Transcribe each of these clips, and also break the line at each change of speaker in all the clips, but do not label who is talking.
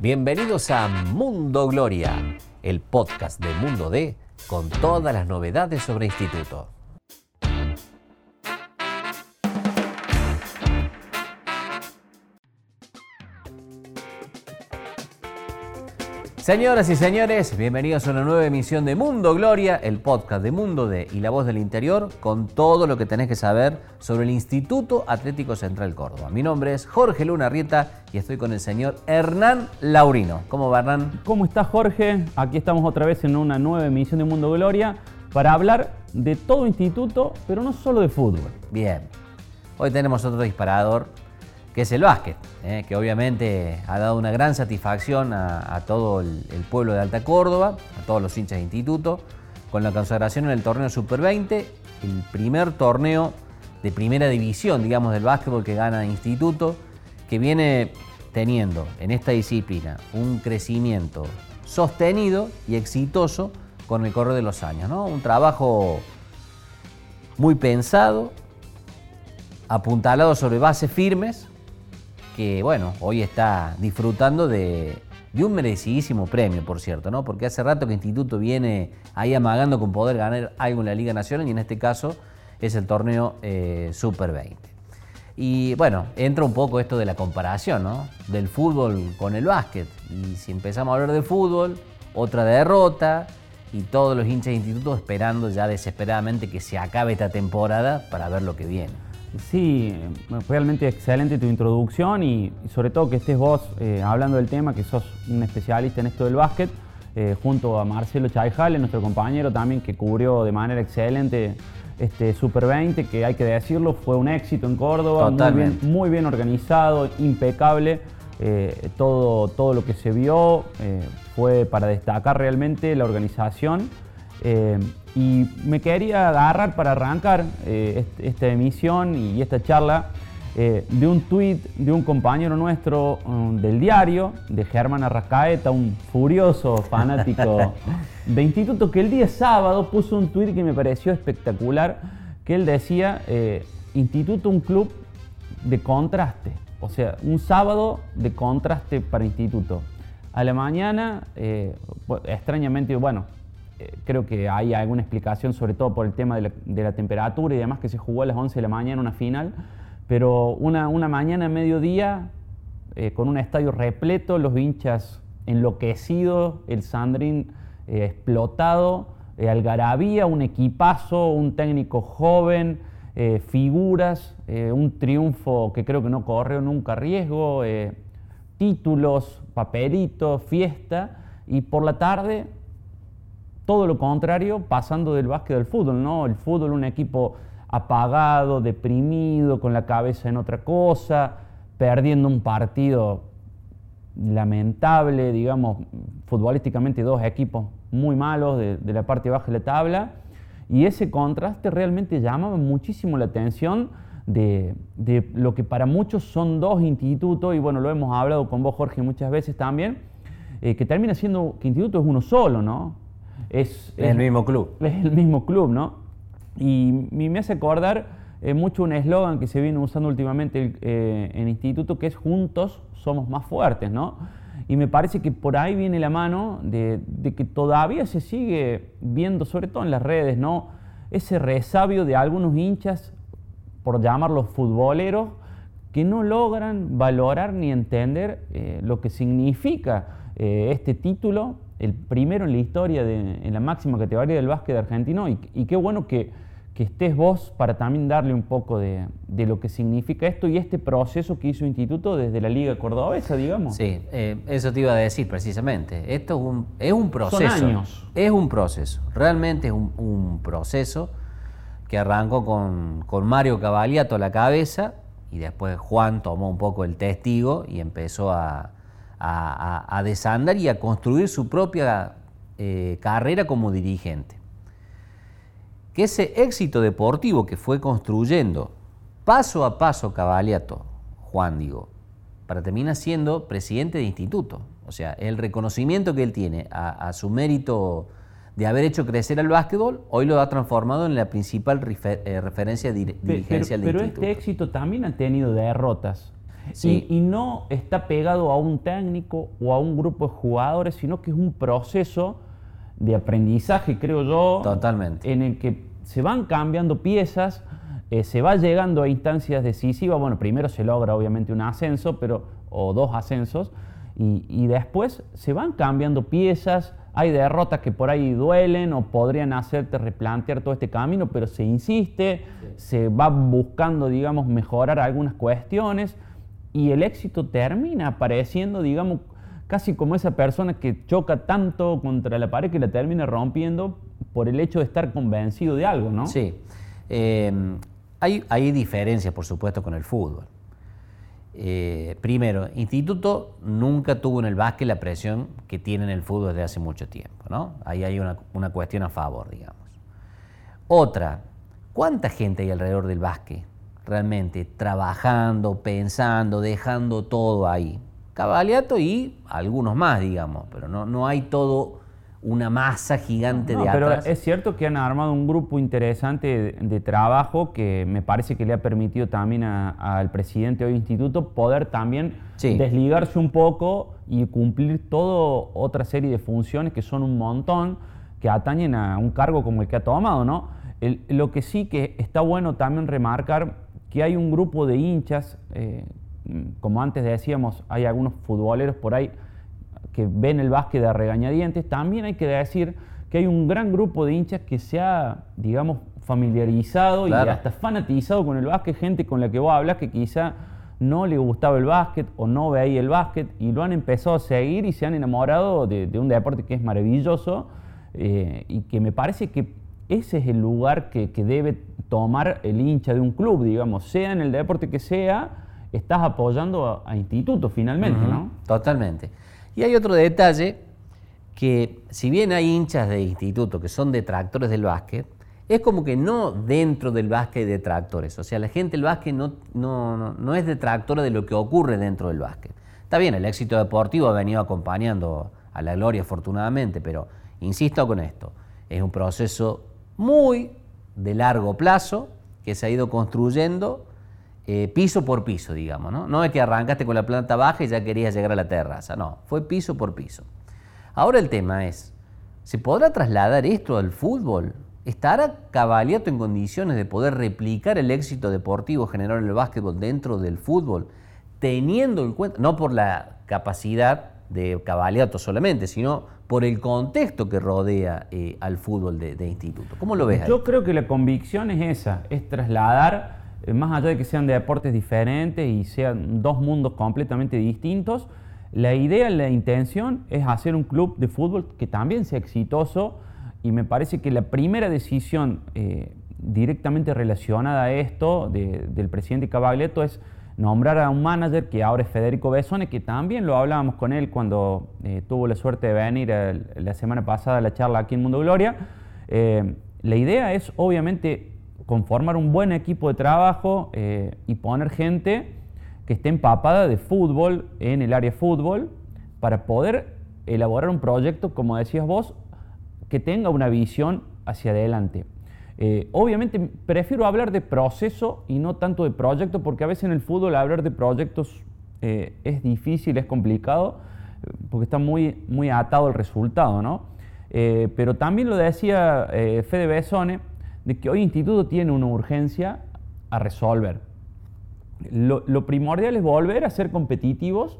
Bienvenidos a Mundo Gloria, el podcast de Mundo D con todas las novedades sobre instituto. Señoras y señores, bienvenidos a una nueva emisión de Mundo Gloria, el podcast de Mundo D y La Voz del Interior, con todo lo que tenés que saber sobre el Instituto Atlético Central Córdoba. Mi nombre es Jorge Luna Rieta y estoy con el señor Hernán Laurino. ¿Cómo va Hernán?
¿Cómo estás Jorge? Aquí estamos otra vez en una nueva emisión de Mundo Gloria para hablar de todo instituto, pero no solo de fútbol.
Bien, hoy tenemos otro disparador que es el básquet, eh, que obviamente ha dado una gran satisfacción a, todo el, pueblo de Alta Córdoba, a todos los hinchas de instituto, con la consagración en el torneo Super 20, el primer torneo de primera división, digamos, del básquetbol que gana Instituto, que viene teniendo en esta disciplina un crecimiento sostenido y exitoso con el correr de los años. ¿no? Un trabajo muy pensado, apuntalado sobre bases firmes, que bueno, hoy está disfrutando de, un merecidísimo premio, por cierto, ¿no? Porque hace rato que Instituto viene ahí amagando con poder ganar algo en la Liga Nacional y en este caso es el torneo eh, Super 20. Y bueno, entra un poco esto de la comparación, ¿no? Del fútbol con el básquet. Y si empezamos a hablar de fútbol, otra derrota y todos los hinchas de instituto esperando ya desesperadamente que se acabe esta temporada para ver lo que viene.
Sí, realmente excelente tu introducción y, sobre todo que estés vos eh, hablando del tema, que sos un especialista en esto del básquet, eh, junto a Marcelo Chaijale, nuestro compañero también que cubrió de manera excelente este Super 20, que hay que decirlo, fue un éxito en Córdoba, muy bien, muy bien, organizado, impecable. Eh, todo, todo lo que se vio fue para destacar realmente la organización y me quería agarrar para arrancar eh, esta emisión y esta charla eh, de un tuit de un compañero nuestro um, del diario, de Germán Arrascaeta, un furioso fanático de instituto, que el día sábado puso un tuit que me pareció espectacular, que él decía, eh, instituto un club de contraste, o sea, un sábado de contraste para instituto. A la mañana, extrañamente, bueno, eh, creo que hay alguna explicación, sobre todo por el tema de la, temperatura y demás, que se jugó a las 11 de la mañana una final, pero una, una mañana, mediodía, eh, con un estadio repleto, los hinchas enloquecidos, el Sandrin eh, explotado, Algarabía, un equipazo, un técnico joven, figuras, un triunfo que creo que no corrió nunca riesgo, títulos, papelitos, fiesta, y por la tarde todo lo contrario pasando del básquet al fútbol, ¿no? El fútbol, un equipo apagado, deprimido, con la cabeza en otra cosa, perdiendo un partido lamentable, digamos, futbolísticamente dos equipos muy malos de, la parte baja de la tabla. Y ese contraste realmente llamaba muchísimo la atención de, lo que para muchos son dos institutos, y bueno, lo hemos hablado con vos, Jorge, muchas veces también, eh, que termina siendo que instituto es uno solo, ¿no?
Es, el mismo club.
Es el mismo club, ¿no? Y, me hace acordar eh, mucho un eslogan que se viene usando últimamente eh, en instituto, que es juntos somos más fuertes, ¿no? Y me parece que por ahí viene la mano de, que todavía se sigue viendo, sobre todo en las redes, ¿no? Ese resabio de algunos hinchas, por llamarlos futboleros, que no logran valorar ni entender eh, lo que significa este título el primero en la historia, de, en la máxima categoría del básquet argentino, y, qué bueno que, estés vos para también darle un poco de, lo que significa esto y este proceso que hizo Instituto desde la Liga Cordobesa, digamos.
Sí, eh, eso te iba a decir precisamente. Esto es un, es un proceso. Son años. Es un proceso, realmente es un, proceso que arrancó con, con Mario Cavaliato a la cabeza y después Juan tomó un poco el testigo y empezó a a, desandar y a construir su propia eh, carrera como dirigente. Que ese éxito deportivo que fue construyendo paso a paso Cavaliato, Juan digo, para terminar siendo presidente de instituto. O sea, el reconocimiento que él tiene a, su mérito de haber hecho crecer al básquetbol, hoy lo ha transformado en la principal eh, referencia de dirigencia
pero,
del
pero este éxito también ha tenido derrotas. Y, y, no está pegado a un técnico o a un grupo de jugadores, sino que es un proceso de aprendizaje, creo yo.
Totalmente.
En el que se van cambiando piezas, eh, se va llegando a instancias decisivas. Bueno, primero se logra obviamente un ascenso, pero, o dos ascensos, y, y después se van cambiando piezas. Hay derrotas que por ahí duelen o podrían hacerte replantear todo este camino, pero se insiste, se va buscando, digamos, mejorar algunas cuestiones y el éxito termina apareciendo, digamos, casi como esa persona que choca tanto contra la pared que la termina rompiendo por el hecho de estar convencido de algo, ¿no?
Sí. Eh, hay, hay, diferencias, por supuesto, con el fútbol. Eh, primero, Instituto nunca tuvo en el básquet la presión que tiene en el fútbol desde hace mucho tiempo, ¿no? Ahí hay una, una cuestión a favor, digamos. Otra, ¿cuánta gente hay alrededor del básquet realmente trabajando, pensando, dejando todo ahí? Cabaliato y algunos más, digamos, pero no, no hay todo una masa gigante
no,
de
pero
atrás.
es cierto que han armado un grupo interesante de, de trabajo que me parece que le ha permitido también al presidente del instituto poder también
Sí.
desligarse un poco y cumplir toda otra serie de funciones que son un montón que atañen a un cargo como el que ha tomado, ¿no? El- lo que sí que está bueno también remarcar que hay un grupo de hinchas, eh, como antes decíamos, hay algunos futboleros por ahí que ven el básquet de regañadientes, también hay que decir que hay un gran grupo de hinchas que se ha, digamos, familiarizado y hasta fanatizado con el básquet, gente con la que vos hablas que quizá no le gustaba el básquet o no veía el básquet y lo han empezado a seguir y se han enamorado de, de un deporte que es maravilloso eh, y que me parece que ese es el lugar que, que debe tomar el hincha de un club, digamos, sea en el deporte que sea, estás apoyando a, a institutos finalmente, ¿no?
Totalmente. Y hay otro detalle que si bien hay hinchas de instituto que son detractores del básquet, es como que no dentro del básquet hay detractores. O sea, la gente del básquet no, no, no, no es detractora de lo que ocurre dentro del básquet. Está bien, el éxito deportivo ha venido acompañando a la gloria afortunadamente, pero insisto con esto, es un proceso muy de largo plazo que se ha ido construyendo eh, piso por piso, digamos. ¿no? no es que arrancaste con la planta baja y ya querías llegar a la terraza, no, fue piso por piso. Ahora el tema es, ¿se podrá trasladar esto al fútbol? ¿Estará Cavaliato en condiciones de poder replicar el éxito deportivo generado en el básquetbol dentro del fútbol, teniendo en cuenta, no por la capacidad de Cavaliato solamente, sino por el contexto que rodea eh, al fútbol de, instituto? ¿Cómo lo ves? ahí?
Yo creo que la convicción es esa, es trasladar, eh, más allá de que sean deportes diferentes y sean dos mundos completamente distintos, la idea, la intención es hacer un club de fútbol que también sea exitoso y me parece que la primera decisión eh, directamente relacionada a esto de- del presidente Cavaglietto es nombrar a un manager que ahora es Federico Besone, que también lo hablábamos con él cuando eh, tuvo la suerte de venir la semana pasada a la charla aquí en Mundo Gloria. Eh, la idea es obviamente conformar un buen equipo de trabajo eh, y poner gente que esté empapada de fútbol en el área fútbol para poder elaborar un proyecto, como decías vos, que tenga una visión hacia adelante. Eh, obviamente prefiero hablar de proceso y no tanto de proyecto, porque a veces en el fútbol hablar de proyectos eh, es difícil, es complicado, porque está muy, muy atado al resultado, ¿no? Eh, pero también lo decía Fede Besone, de que hoy Instituto tiene una urgencia a resolver. Lo, lo primordial es volver a ser competitivos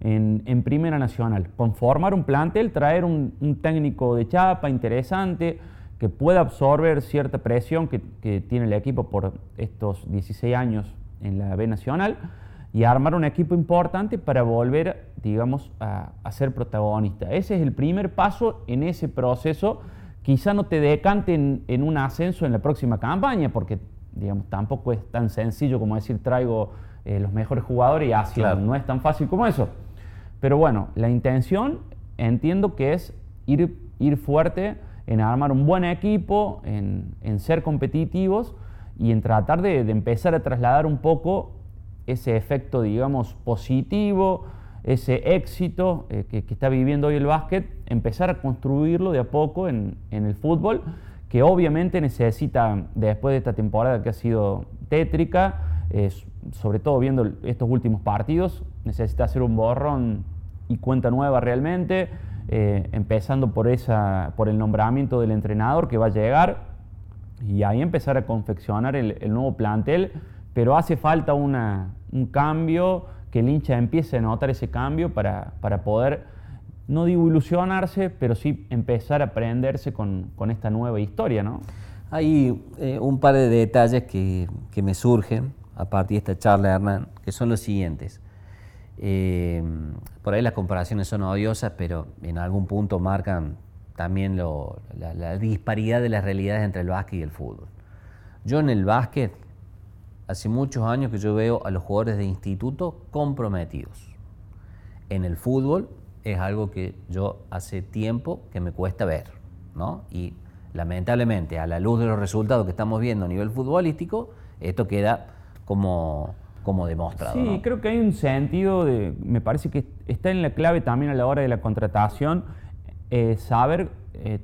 en, en Primera Nacional, conformar un plantel, traer un, un técnico de chapa interesante que pueda absorber cierta presión que, que tiene el equipo por estos 16 años en la B Nacional y armar un equipo importante para volver, digamos, a, a ser protagonista. Ese es el primer paso en ese proceso. Quizá no te decante en, en un ascenso en la próxima campaña, porque digamos, tampoco es tan sencillo como decir traigo eh, los mejores jugadores y así,
Claro.
no es tan fácil como eso. Pero bueno, la intención entiendo que es ir, ir fuerte en armar un buen equipo, en, en ser competitivos y en tratar de, de empezar a trasladar un poco ese efecto, digamos, positivo, ese éxito eh, que, que está viviendo hoy el básquet, empezar a construirlo de a poco en, en el fútbol, que obviamente necesita, después de esta temporada que ha sido tétrica, es sobre todo viendo estos últimos partidos, necesita hacer un borrón y cuenta nueva realmente, eh, empezando por, esa, por el nombramiento del entrenador que va a llegar y ahí empezar a confeccionar el, nuevo plantel, pero hace falta una, un cambio, que el hincha empiece a notar ese cambio para, para poder, no digo ilusionarse, pero sí empezar a aprenderse con, con esta nueva historia, ¿no?
Hay eh, un par de detalles que, que, me surgen a partir de esta charla, Hernán, que son los siguientes. Eh, por ahí las comparaciones son odiosas, pero en algún punto marcan también la, disparidad de las realidades entre el básquet y el fútbol. Yo en el básquet, hace muchos años que yo veo a los jugadores de instituto comprometidos. En el fútbol es algo que yo hace tiempo que me cuesta ver, ¿no? Y lamentablemente, a la luz de los resultados que estamos viendo a nivel futbolístico, esto queda como, como demostrado.
Sí, creo que hay un sentido de, me parece que está en la clave también a la hora de la contratación, eh, saber eh,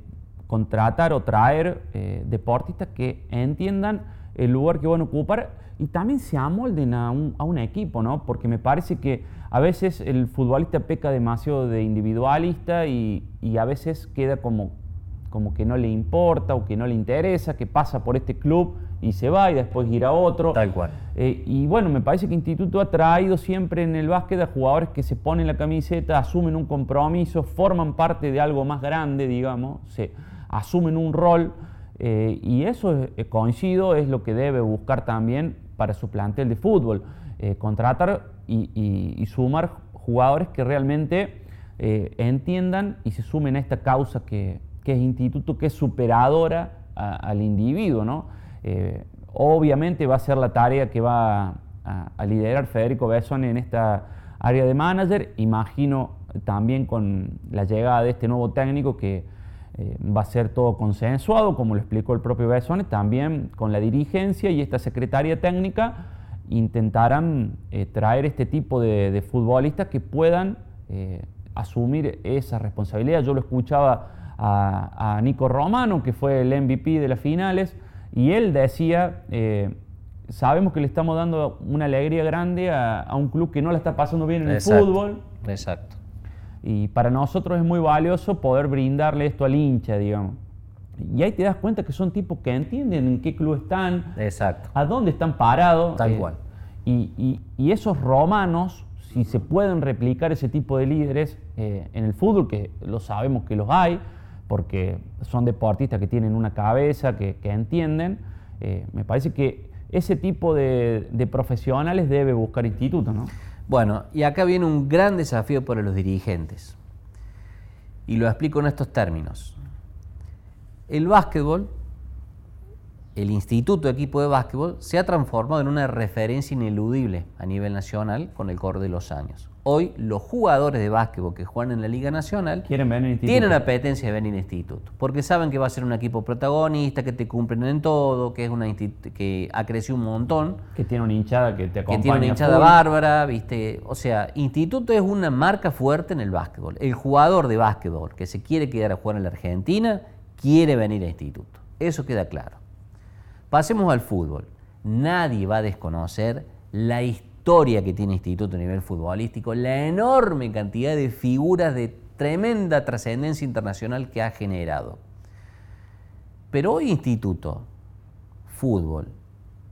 contratar o traer eh, deportistas que entiendan el lugar que van a ocupar y también se amolden a un, a un equipo, ¿no? Porque me parece que a veces el futbolista peca demasiado de individualista y, y a veces queda como como que no le importa o que no le interesa, que pasa por este club y se va y después ir a otro.
Tal cual.
Eh, y bueno, me parece que Instituto ha traído siempre en el básquet a jugadores que se ponen la camiseta, asumen un compromiso, forman parte de algo más grande, digamos, se asumen un rol. Eh, y eso eh, coincido, es lo que debe buscar también para su plantel de fútbol. contratar y, sumar jugadores que realmente entiendan y se sumen a esta causa que, que es instituto, que es superadora al individuo, ¿no? Eh, obviamente va a ser la tarea que va a, liderar Federico Besson en esta área de manager, imagino también con la llegada de este nuevo técnico que eh, va a ser todo consensuado, como lo explicó el propio Besson, también con la dirigencia y esta secretaria técnica intentarán eh, traer este tipo de, futbolistas que puedan asumir esa responsabilidad. Yo lo escuchaba a, Nico Romano, que fue el MVP de las finales, y él decía, eh, sabemos que le estamos dando una alegría grande a, un club que no la está pasando bien en el fútbol.
Exacto.
Y para nosotros es muy valioso poder brindarle esto al hincha, digamos. Y ahí te das cuenta que son tipos que entienden en qué club están,
Exacto.
a dónde están parados.
Tal eh, cual.
Y, esos romanos, si se pueden replicar ese tipo de líderes eh, en el fútbol, que lo sabemos que los hay, porque son deportistas que tienen una cabeza, que, entienden. Eh, me parece que ese tipo de, profesionales debe buscar institutos, ¿no?
Bueno, y acá viene un gran desafío para los dirigentes. Y lo explico en estos términos. El básquetbol, el Instituto de Equipo de Básquetbol, se ha transformado en una referencia ineludible a nivel nacional con el correr de los años hoy los jugadores de básquetbol que juegan en la Liga Nacional
Quieren venir
tienen la apetencia de venir al instituto, porque saben que va a ser un equipo protagonista, que te cumplen en todo, que es una que ha crecido un montón.
Que tiene una hinchada que te acompaña.
Que tiene una hinchada bárbara, ¿viste? O sea, instituto es una marca fuerte en el básquetbol. El jugador de básquetbol que se quiere quedar a jugar en la Argentina, quiere venir a instituto. Eso queda claro. Pasemos al fútbol. Nadie va a desconocer la historia historia que tiene Instituto a nivel futbolístico, la enorme cantidad de figuras de tremenda trascendencia internacional que ha generado. Pero hoy Instituto, fútbol,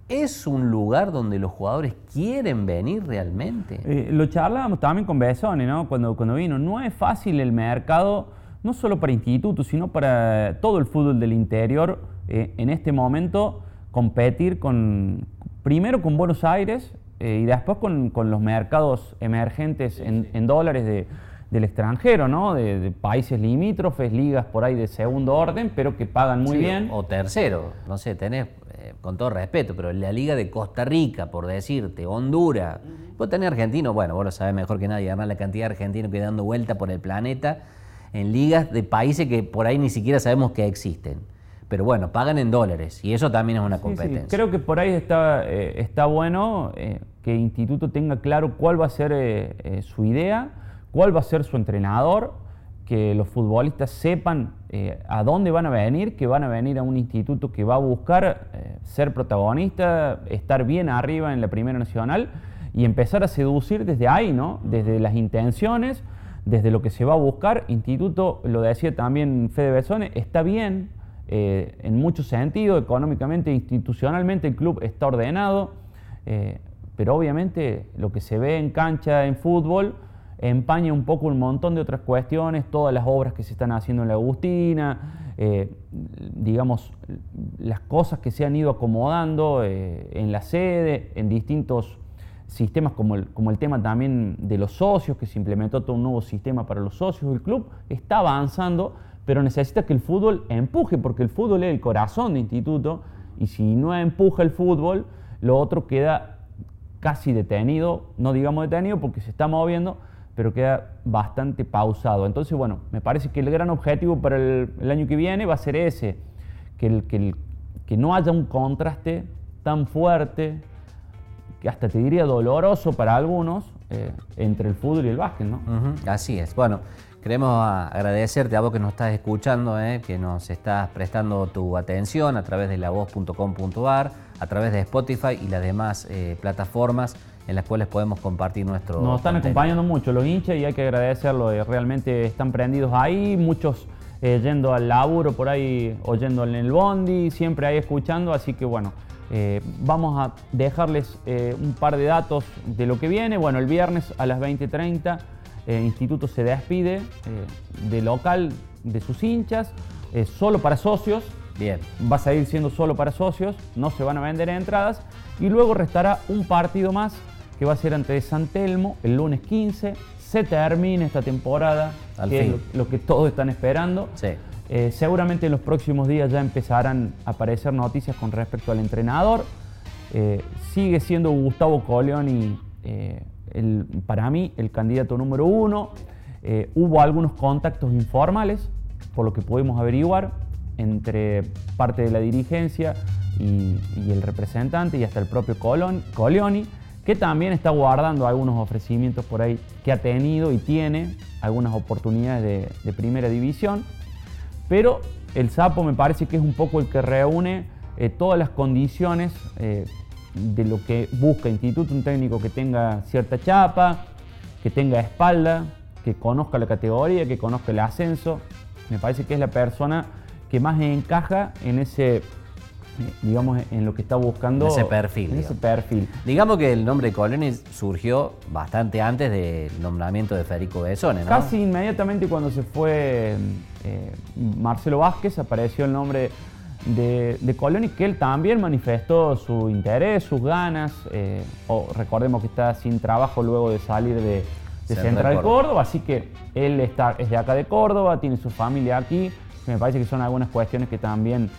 ¿es un lugar donde los jugadores quieren venir realmente?
Eh, lo charlábamos también con Besone, ¿no? Cuando, cuando vino. No es fácil el mercado, no solo para Instituto, sino para todo el fútbol del interior, eh, en este momento competir con, primero con Buenos Aires, eh, y después con, los mercados emergentes en, dólares del extranjero, ¿no? De, países limítrofes, ligas por ahí de segundo orden, pero que pagan muy bien.
O tercero, no sé, tenés, eh, con todo respeto, pero la liga de Costa Rica, por decirte, Honduras, vos tenés argentinos, bueno, vos lo sabés mejor que nadie, además la cantidad de argentinos que dando vuelta por el planeta en ligas de países que por ahí ni siquiera sabemos que existen pero bueno, pagan en dólares y eso también es una competencia.
Creo que por ahí está, eh, está bueno eh, que el instituto tenga claro cuál va a ser eh, su idea, cuál va a ser su entrenador que los futbolistas sepan eh, a dónde van a venir, que van a venir a un instituto que va a buscar eh, ser protagonista, estar bien arriba en la Primera Nacional y empezar a seducir desde ahí, ¿no? Desde las intenciones, desde lo que se va a buscar. Instituto, lo decía también Fede Besone, está bien eh, en muchos sentidos, económicamente, institucionalmente el club está ordenado, pero obviamente lo que se ve en cancha, en fútbol, empaña un poco un montón de otras cuestiones, todas las obras que se están haciendo en la Agustina, eh, digamos, las cosas que se han ido acomodando eh, en la sede, en distintos sistemas como el, como el tema también de los socios, que se implementó todo un nuevo sistema para los socios del club, está avanzando, pero necesita que el fútbol empuje, porque el fútbol es el corazón del instituto, y si no empuja el fútbol, lo otro queda casi detenido, no digamos detenido porque se está moviendo, pero queda bastante pausado. Entonces, bueno, me parece que el gran objetivo para el, año que viene va a ser ese, que, el, que, que no haya un contraste tan fuerte, que hasta te diría doloroso para algunos, eh, entre el fútbol y el básquet, ¿no?
Así es. Bueno, queremos agradecerte a vos que nos estás escuchando, eh, que nos estás prestando tu atención a través de la voz.com.ar, a través de Spotify y las demás eh, plataformas en las cuales podemos compartir nuestro.
Nos están acompañando mucho los hinchas y hay que agradecerlo. Eh, realmente están prendidos ahí, muchos eh, yendo al laburo por ahí, oyendo en el bondi, siempre ahí escuchando. Así que bueno, eh, vamos a dejarles un par de datos de lo que viene. Bueno, el viernes a las 20.30 el Instituto se despide de local de sus hinchas, solo para socios.
Bien.
Va a seguir siendo solo para socios, no se van a vender entradas. Y luego restará un partido más que va a ser ante San Telmo el lunes 15. Se termina esta temporada, que es lo, que todos están esperando. Eh, seguramente en los próximos días ya empezarán a aparecer noticias con respecto al entrenador. Eh, sigue siendo Gustavo Coleoni, eh, para mí, el candidato número uno. hubo algunos contactos informales, por lo que pudimos averiguar, entre parte de la dirigencia y, el representante y hasta el propio Coleoni que también está guardando algunos ofrecimientos por ahí que ha tenido y tiene algunas oportunidades de, primera división. Pero el Sapo me parece que es un poco el que reúne eh, todas las condiciones eh, de lo que busca Instituto, un técnico que tenga cierta chapa, que tenga espalda, que conozca la categoría, que conozca el ascenso. Me parece que es la persona que más encaja en ese digamos, en lo que está buscando.
Ese perfil.
ese perfil.
Digamos que el nombre de Coloni surgió bastante antes del nombramiento de Federico Besone, ¿no?
Casi inmediatamente cuando se fue eh, Marcelo Vázquez apareció el nombre de, de, Coloni, que él también manifestó su interés, sus ganas. Eh, recordemos que está sin trabajo luego de salir de, Central, Córdoba. así que él está, es de acá de Córdoba, tiene su familia aquí. Me parece que son algunas cuestiones que también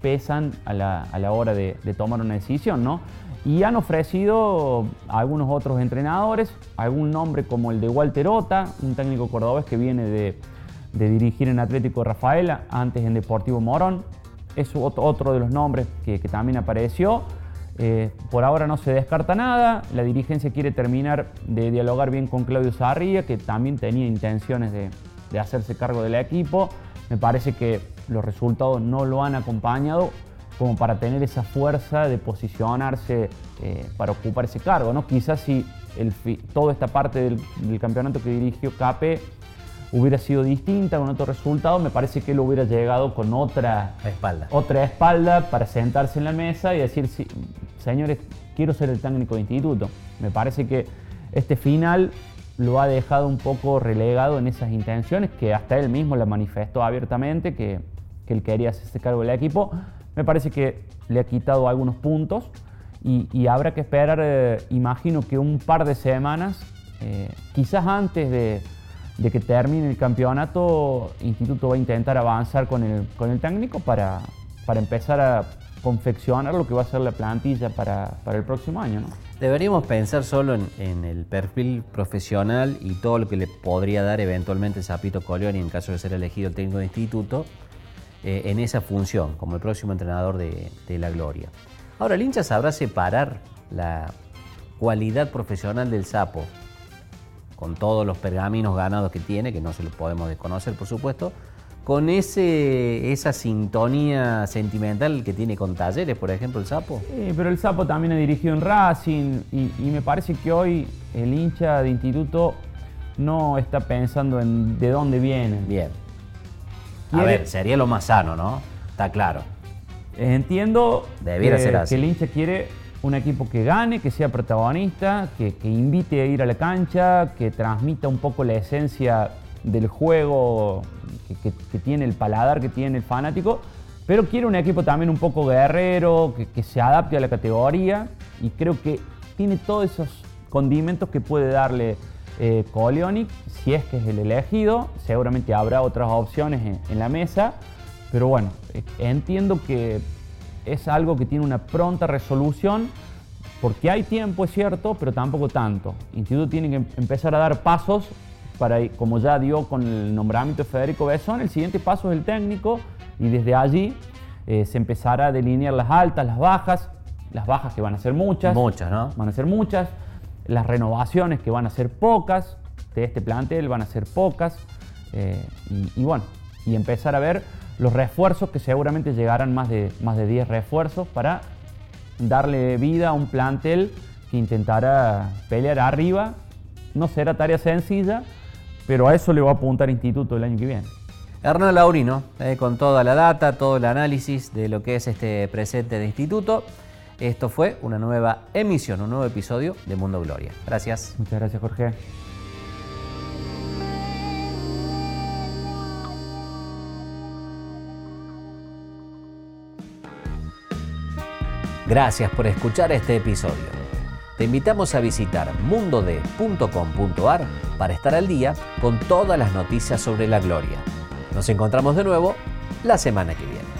pesan a la, hora de, tomar una decisión, ¿no? Y han ofrecido a algunos otros entrenadores, algún nombre como el de Walter Ota, un técnico cordobés que viene de, dirigir en Atlético Rafaela, antes en Deportivo Morón. Es otro de los nombres que, también apareció. Eh, por ahora no se descarta nada. La dirigencia quiere terminar de dialogar bien con Claudio Sarria, que también tenía intenciones de, de hacerse cargo del equipo. Me parece que los resultados no lo han acompañado como para tener esa fuerza de posicionarse eh, para ocupar ese cargo. ¿no? Quizás si el, toda esta parte del, campeonato que dirigió Cape hubiera sido distinta, con otro resultado, me parece que él hubiera llegado con otra
espalda,
otra espalda para sentarse en la mesa y decir, señores, quiero ser el técnico de instituto. Me parece que este final lo ha dejado un poco relegado en esas intenciones que hasta él mismo la manifestó abiertamente, que que él quería hacerse cargo del equipo. Me parece que le ha quitado algunos puntos y, habrá que esperar, eh, imagino que un par de semanas, eh, quizás antes de, que termine el campeonato, Instituto va a intentar avanzar con el, con el técnico para, para empezar a confeccionar lo que va a ser la plantilla para, el próximo año.
Deberíamos pensar solo en, el perfil profesional y todo lo que le podría dar eventualmente Zapito Colioni en caso de ser elegido el técnico de instituto eh, en esa función, como el próximo entrenador de, la Gloria. Ahora, el hincha sabrá separar la cualidad profesional del sapo con todos los pergaminos ganados que tiene, que no se los podemos desconocer, por supuesto, con ese, esa sintonía sentimental que tiene con Talleres, por ejemplo, el Sapo.
Sí, pero el Sapo también ha dirigido en Racing y, me parece que hoy el hincha de instituto no está pensando en de dónde viene.
Bien. A ver, sería lo más sano, ¿no? Está claro.
Entiendo que, el hincha quiere un equipo que gane, que sea protagonista, que, invite a ir a la cancha, que transmita un poco la esencia del juego que, tiene el paladar que tiene el fanático, pero quiere un equipo también un poco guerrero, que, se adapte a la categoría y creo que tiene todos esos condimentos que puede darle eh, si es que es el elegido, seguramente habrá otras opciones en, en la mesa, pero bueno, eh, entiendo que es algo que tiene una pronta resolución, porque hay tiempo, es cierto, pero tampoco tanto. El instituto tiene que em-, empezar a dar pasos para, como ya dio con el nombramiento de Federico Besón, el siguiente paso es el técnico y desde allí eh, se empezará a delinear las altas, las bajas, las bajas que van a ser muchas.
Muchas, ¿no?
Van a ser muchas. Las renovaciones que van a ser pocas de este plantel van a ser pocas. Eh, y, bueno, y empezar a ver los refuerzos que seguramente llegarán más de, más de 10 refuerzos para darle vida a un plantel que intentará pelear arriba. No será tarea sencilla, pero a eso le va a apuntar Instituto el año que viene.
Hernán Laurino, eh, con toda la data, todo el análisis de lo que es este presente de Instituto. Esto fue una nueva emisión, un nuevo episodio de Mundo Gloria. Gracias.
Muchas gracias, Jorge.
Gracias por escuchar este episodio te invitamos a visitar mundode.com.ar para estar al día con todas las noticias sobre la gloria. Nos encontramos de nuevo la semana que viene.